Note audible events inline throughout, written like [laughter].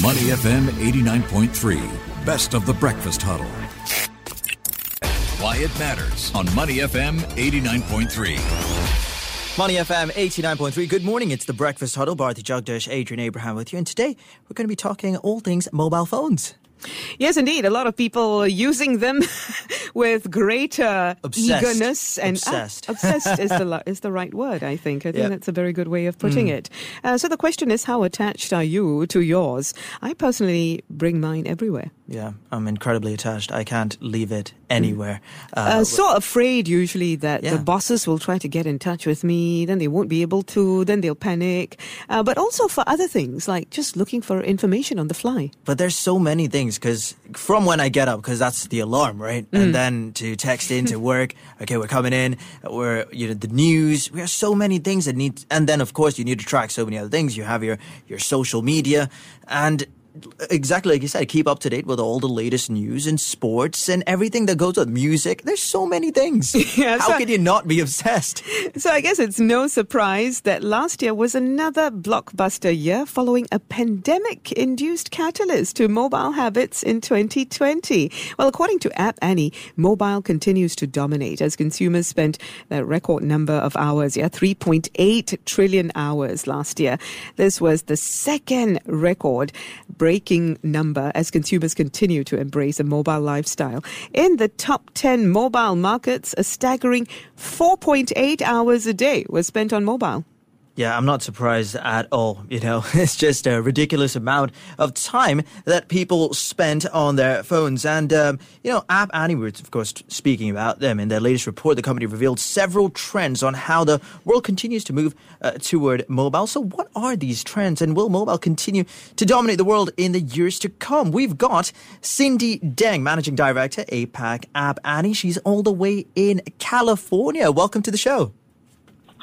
Money FM 89.3, best of the breakfast huddle. Why it matters on Money FM 89.3. Money FM 89.3. Good morning. It's the Breakfast Huddle. Bharati Jagdish, Adrian Abraham with you. And today we're going to be talking all things mobile phones. Yes, indeed. A lot of people using them [laughs] with greater Obsessed. eagerness and Obsessed. Ah, obsessed is the [laughs] is the right word. I think. I think Yep. that's a very good way of putting it. Uh, so the question is, how attached are you to yours? I personally bring mine everywhere. Yeah, I'm incredibly attached. I can't leave it anywhere. Uh, so afraid usually that Yeah. the bosses will try to get in touch with me, then they won't be able to, then they'll panic. Uh, but also for other things like just looking for information on the fly. But there's so many things because from when I get up, because that's the alarm, right? And then to text into [laughs] work, okay, we're coming in, we're, you know, the news, we have so many things that need, and then of course you need to track so many other things. You have your, your social media and exactly like you said, keep up to date with all the latest news and sports and everything that goes with music. There's so many things. [laughs] Yeah, How so- can you not be obsessed? So I guess it's no surprise that last year was another blockbuster year following a pandemic induced catalyst to mobile habits in 2020. Well, according to App Annie, mobile continues to dominate as consumers spent a record number of hours, yeah, 3.8 trillion hours last year. This was the second record breaking number as consumers continue to embrace a mobile lifestyle. In the top 10 mobile markets, a staggering 4.8 hours a day was spent on mobile. Yeah, I'm not surprised at all. You know, [laughs] it's just a ridiculous amount of time that people spend on their phones. And, um, you know, App Annie, we're of course speaking about them. In their latest report, the company revealed several trends on how the world continues to move uh, toward mobile. So, what are these trends? And will mobile continue to dominate the world in the years to come? We've got Cindy Deng, Managing Director, APAC App Annie. She's all the way in California. Welcome to the show.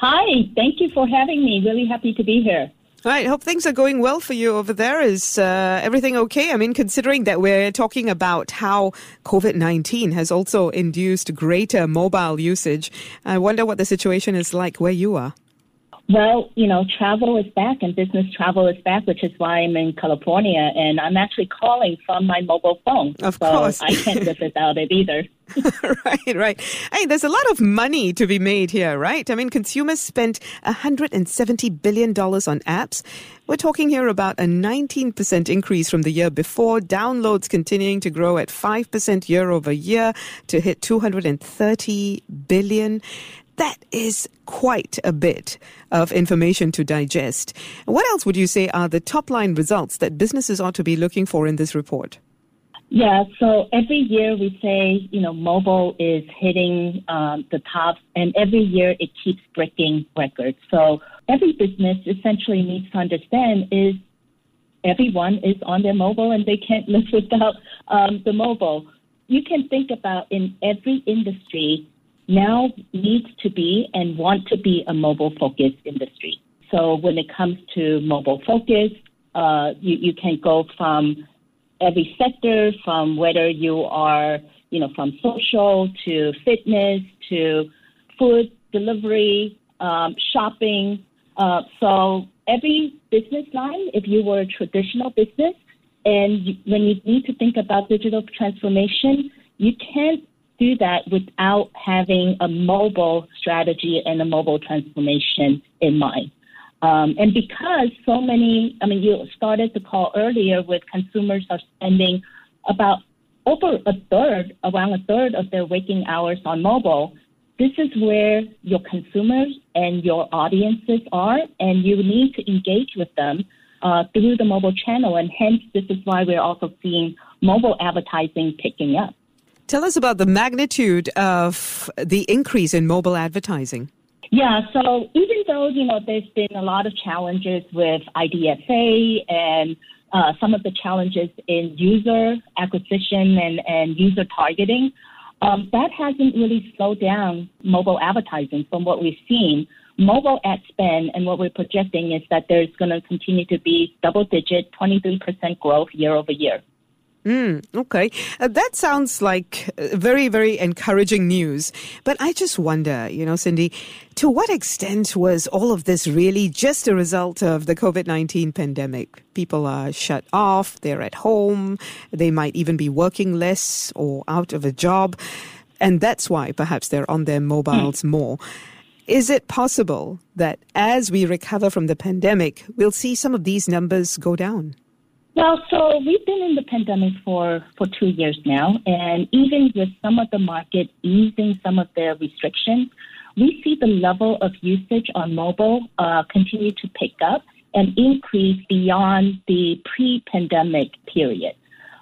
Hi, thank you for having me. Really happy to be here. All right, hope things are going well for you over there. Is uh, everything okay? I mean, considering that we're talking about how COVID 19 has also induced greater mobile usage, I wonder what the situation is like where you are. Well, you know, travel is back and business travel is back, which is why I'm in California and I'm actually calling from my mobile phone. Of so course. I can't live without it either. [laughs] [laughs] right, right. Hey, there's a lot of money to be made here, right? I mean, consumers spent $170 billion on apps. We're talking here about a 19% increase from the year before, downloads continuing to grow at 5% year over year to hit 230 billion. That is quite a bit of information to digest. What else would you say are the top line results that businesses ought to be looking for in this report? Yeah, so every year we say, you know, mobile is hitting um, the top, and every year it keeps breaking records. So every business essentially needs to understand is everyone is on their mobile and they can't [laughs] live without um, the mobile. You can think about in every industry now needs to be and want to be a mobile focused industry. So when it comes to mobile focus, uh, you, you can go from every sector, from whether you are, you know, from social to fitness to food delivery, um, shopping. Uh, so every business line, if you were a traditional business, and when you need to think about digital transformation, you can't do that without having a mobile strategy and a mobile transformation in mind. Um, and because so many, I mean, you started the call earlier with consumers are spending about over a third, around a third of their waking hours on mobile. This is where your consumers and your audiences are, and you need to engage with them uh, through the mobile channel. And hence, this is why we're also seeing mobile advertising picking up. Tell us about the magnitude of the increase in mobile advertising. Yeah, so even though, you know, there's been a lot of challenges with IDFA and uh, some of the challenges in user acquisition and, and user targeting, um, that hasn't really slowed down mobile advertising from what we've seen. Mobile ad spend and what we're projecting is that there's going to continue to be double digit, 23% growth year over year. Mm, okay. Uh, that sounds like uh, very, very encouraging news. But I just wonder, you know, Cindy, to what extent was all of this really just a result of the COVID 19 pandemic? People are shut off, they're at home, they might even be working less or out of a job. And that's why perhaps they're on their mobiles mm. more. Is it possible that as we recover from the pandemic, we'll see some of these numbers go down? Well, so we've been in the pandemic for, for two years now, and even with some of the market easing some of their restrictions, we see the level of usage on mobile uh, continue to pick up and increase beyond the pre-pandemic period.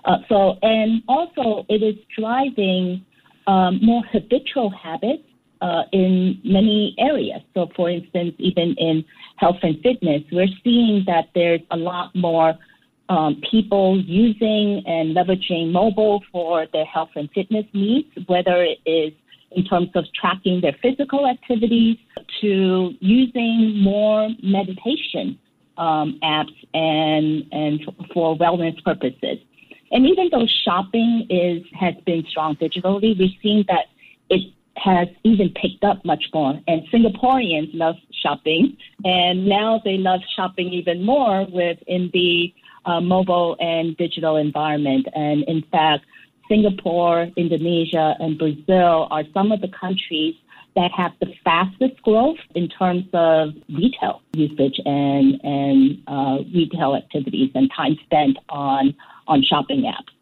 Uh, so, and also it is driving um, more habitual habits uh, in many areas. So, for instance, even in health and fitness, we're seeing that there's a lot more um, people using and leveraging mobile for their health and fitness needs, whether it is in terms of tracking their physical activities to using more meditation um, apps and and for wellness purposes. And even though shopping is has been strong digitally, we've seen that it has even picked up much more. And Singaporeans love shopping, and now they love shopping even more within the uh, mobile and digital environment. And in fact, Singapore, Indonesia, and Brazil are some of the countries that have the fastest growth in terms of retail usage and and uh, retail activities and time spent on on shopping apps.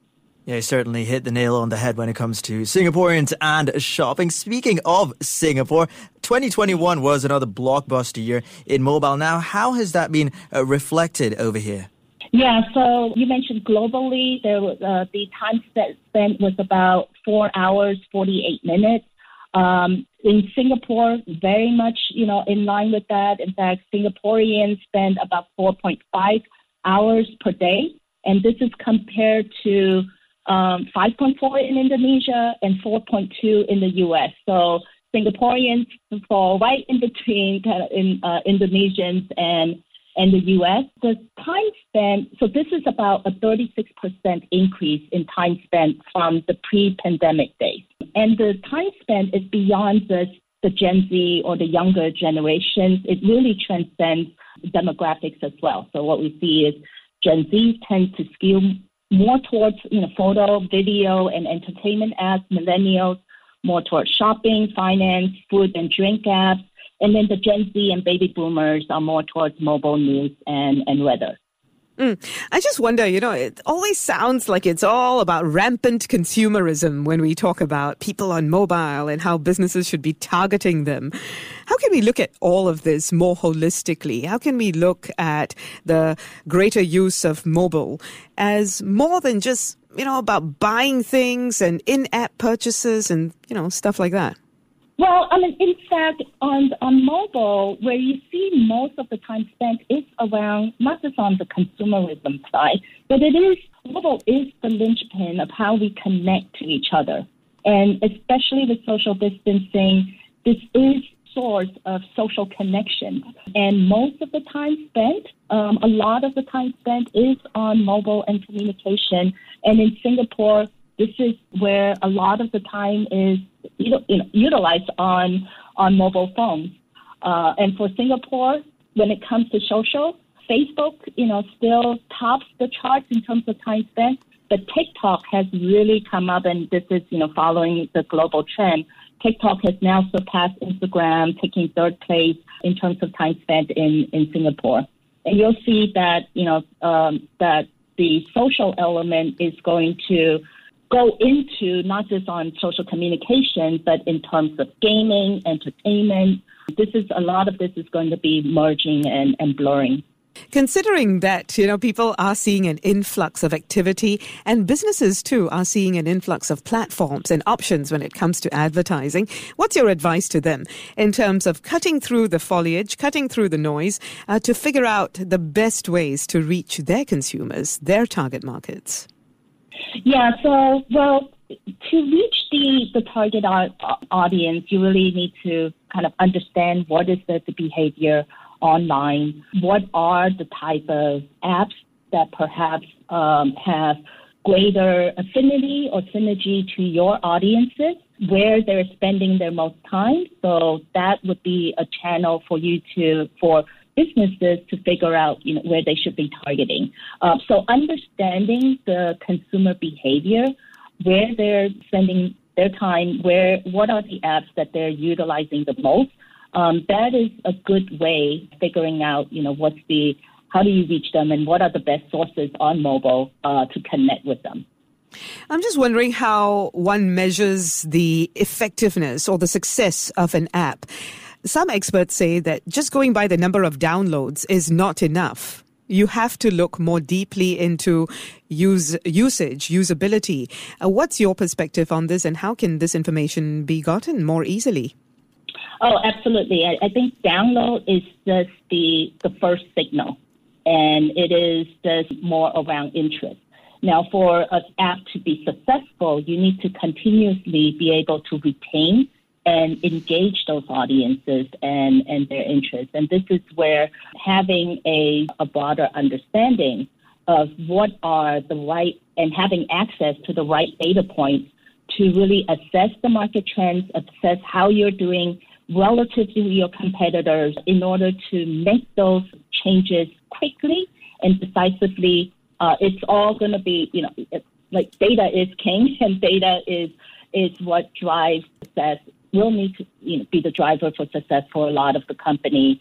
Yeah, you certainly hit the nail on the head when it comes to Singaporeans and shopping. Speaking of Singapore, 2021 was another blockbuster year in mobile. Now, how has that been uh, reflected over here? Yeah, so you mentioned globally, there was, uh, the time spent was about four hours, 48 minutes. Um, in Singapore, very much, you know, in line with that. In fact, Singaporeans spend about 4.5 hours per day, and this is compared to um, 5.4 in Indonesia and 4.2 in the U.S. So Singaporeans fall right in between kind of in, uh, Indonesians and and the U.S. The time spent, so this is about a 36% increase in time spent from the pre-pandemic days. And the time spent is beyond just the Gen Z or the younger generations. It really transcends demographics as well. So what we see is Gen Z tend to skew more towards you know photo, video, and entertainment apps. Millennials more towards shopping, finance, food and drink apps and then the Gen Z and baby boomers are more towards mobile news and, and weather. Mm. I just wonder, you know, it always sounds like it's all about rampant consumerism when we talk about people on mobile and how businesses should be targeting them. How can we look at all of this more holistically? How can we look at the greater use of mobile as more than just, you know, about buying things and in app purchases and, you know, stuff like that? Well, I mean, in fact, on on mobile, where you see most of the time spent is around not just on the consumerism side, but it is mobile is the linchpin of how we connect to each other, and especially with social distancing, this is source of social connection. And most of the time spent, um, a lot of the time spent is on mobile and communication. And in Singapore, this is where a lot of the time is you know, utilized on on mobile phones. Uh, and for Singapore, when it comes to social, Facebook, you know, still tops the charts in terms of time spent. But TikTok has really come up, and this is, you know, following the global trend. TikTok has now surpassed Instagram, taking third place in terms of time spent in, in Singapore. And you'll see that, you know, um, that the social element is going to go into not just on social communication, but in terms of gaming, entertainment. This is a lot of this is going to be merging and, and blurring. Considering that, you know, people are seeing an influx of activity and businesses too are seeing an influx of platforms and options when it comes to advertising, what's your advice to them in terms of cutting through the foliage, cutting through the noise uh, to figure out the best ways to reach their consumers, their target markets? Yeah, so, well, to reach the, the target audience, you really need to kind of understand what is the, the behavior online, what are the type of apps that perhaps um, have greater affinity or synergy to your audiences, where they're spending their most time. So that would be a channel for you to, for businesses to figure out, you know, where they should be targeting. Uh, so understanding the consumer behavior, where they're spending their time, where, what are the apps that they're utilizing the most, um, that is a good way figuring out, you know, what's the how do you reach them and what are the best sources on mobile uh, to connect with them. I'm just wondering how one measures the effectiveness or the success of an app. Some experts say that just going by the number of downloads is not enough. You have to look more deeply into use, usage, usability. Uh, what's your perspective on this, and how can this information be gotten more easily? Oh, absolutely. I, I think download is just the the first signal, and it is just more around interest. Now, for an app to be successful, you need to continuously be able to retain and engage those audiences and, and their interests. And this is where having a, a broader understanding of what are the right and having access to the right data points to really assess the market trends, assess how you're doing relative to your competitors in order to make those changes quickly and decisively. Uh, it's all going to be, you know, like data is king [laughs] and data is is what drives success. Will need to you know, be the driver for success for a lot of the companies,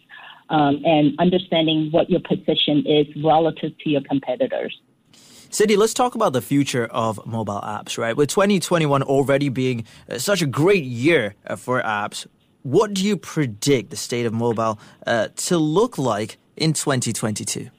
um, and understanding what your position is relative to your competitors. Cindy, let's talk about the future of mobile apps, right? With 2021 already being uh, such a great year uh, for apps, what do you predict the state of mobile uh, to look like in 2022?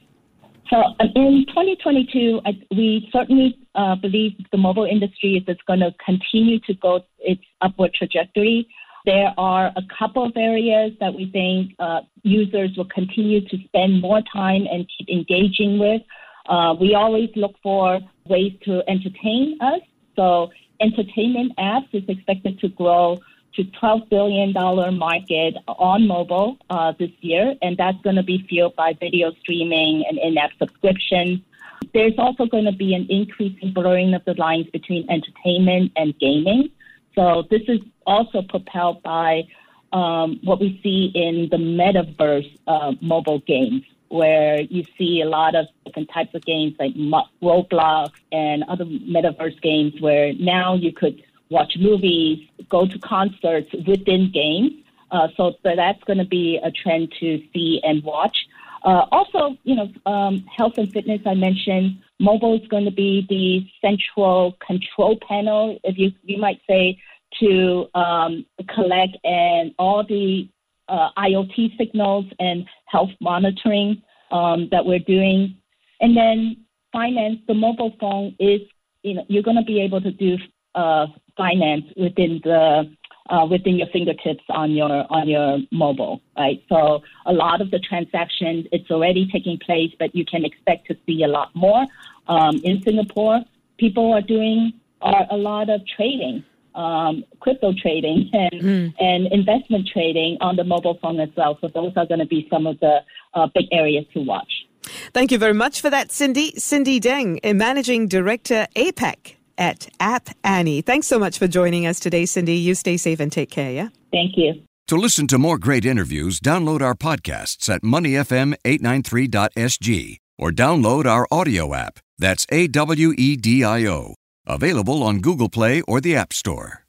So um, in 2022, I, we certainly uh, believe the mobile industry is going to continue to go its upward trajectory. There are a couple of areas that we think uh, users will continue to spend more time and keep engaging with. Uh, we always look for ways to entertain us. So entertainment apps is expected to grow to $12 billion market on mobile uh, this year, and that's going to be fueled by video streaming and in-app subscriptions. There's also going to be an increasing blurring of the lines between entertainment and gaming. So this is also propelled by um, what we see in the metaverse uh, mobile games, where you see a lot of different types of games like Roblox and other metaverse games, where now you could watch movies, go to concerts within games. Uh, so, that's going to be a trend to see and watch. Uh, also, you know, um, health and fitness. I mentioned mobile is going to be the central control panel, if you you might say, to um, collect and all the uh, IoT signals and health monitoring um, that we're doing. And then finance. The mobile phone is, you know, you're going to be able to do uh, finance within the uh, within your fingertips on your on your mobile, right? So a lot of the transactions it's already taking place, but you can expect to see a lot more. Um, in Singapore, people are doing are a lot of trading, um, crypto trading, and mm. and investment trading on the mobile phone as well. So those are going to be some of the uh, big areas to watch. Thank you very much for that, Cindy. Cindy Deng, a Managing Director, APAC at App Annie. Thanks so much for joining us today, Cindy. You stay safe and take care, yeah? Thank you. To listen to more great interviews, download our podcasts at moneyfm893.sg or download our audio app. That's A W E D I O. Available on Google Play or the App Store.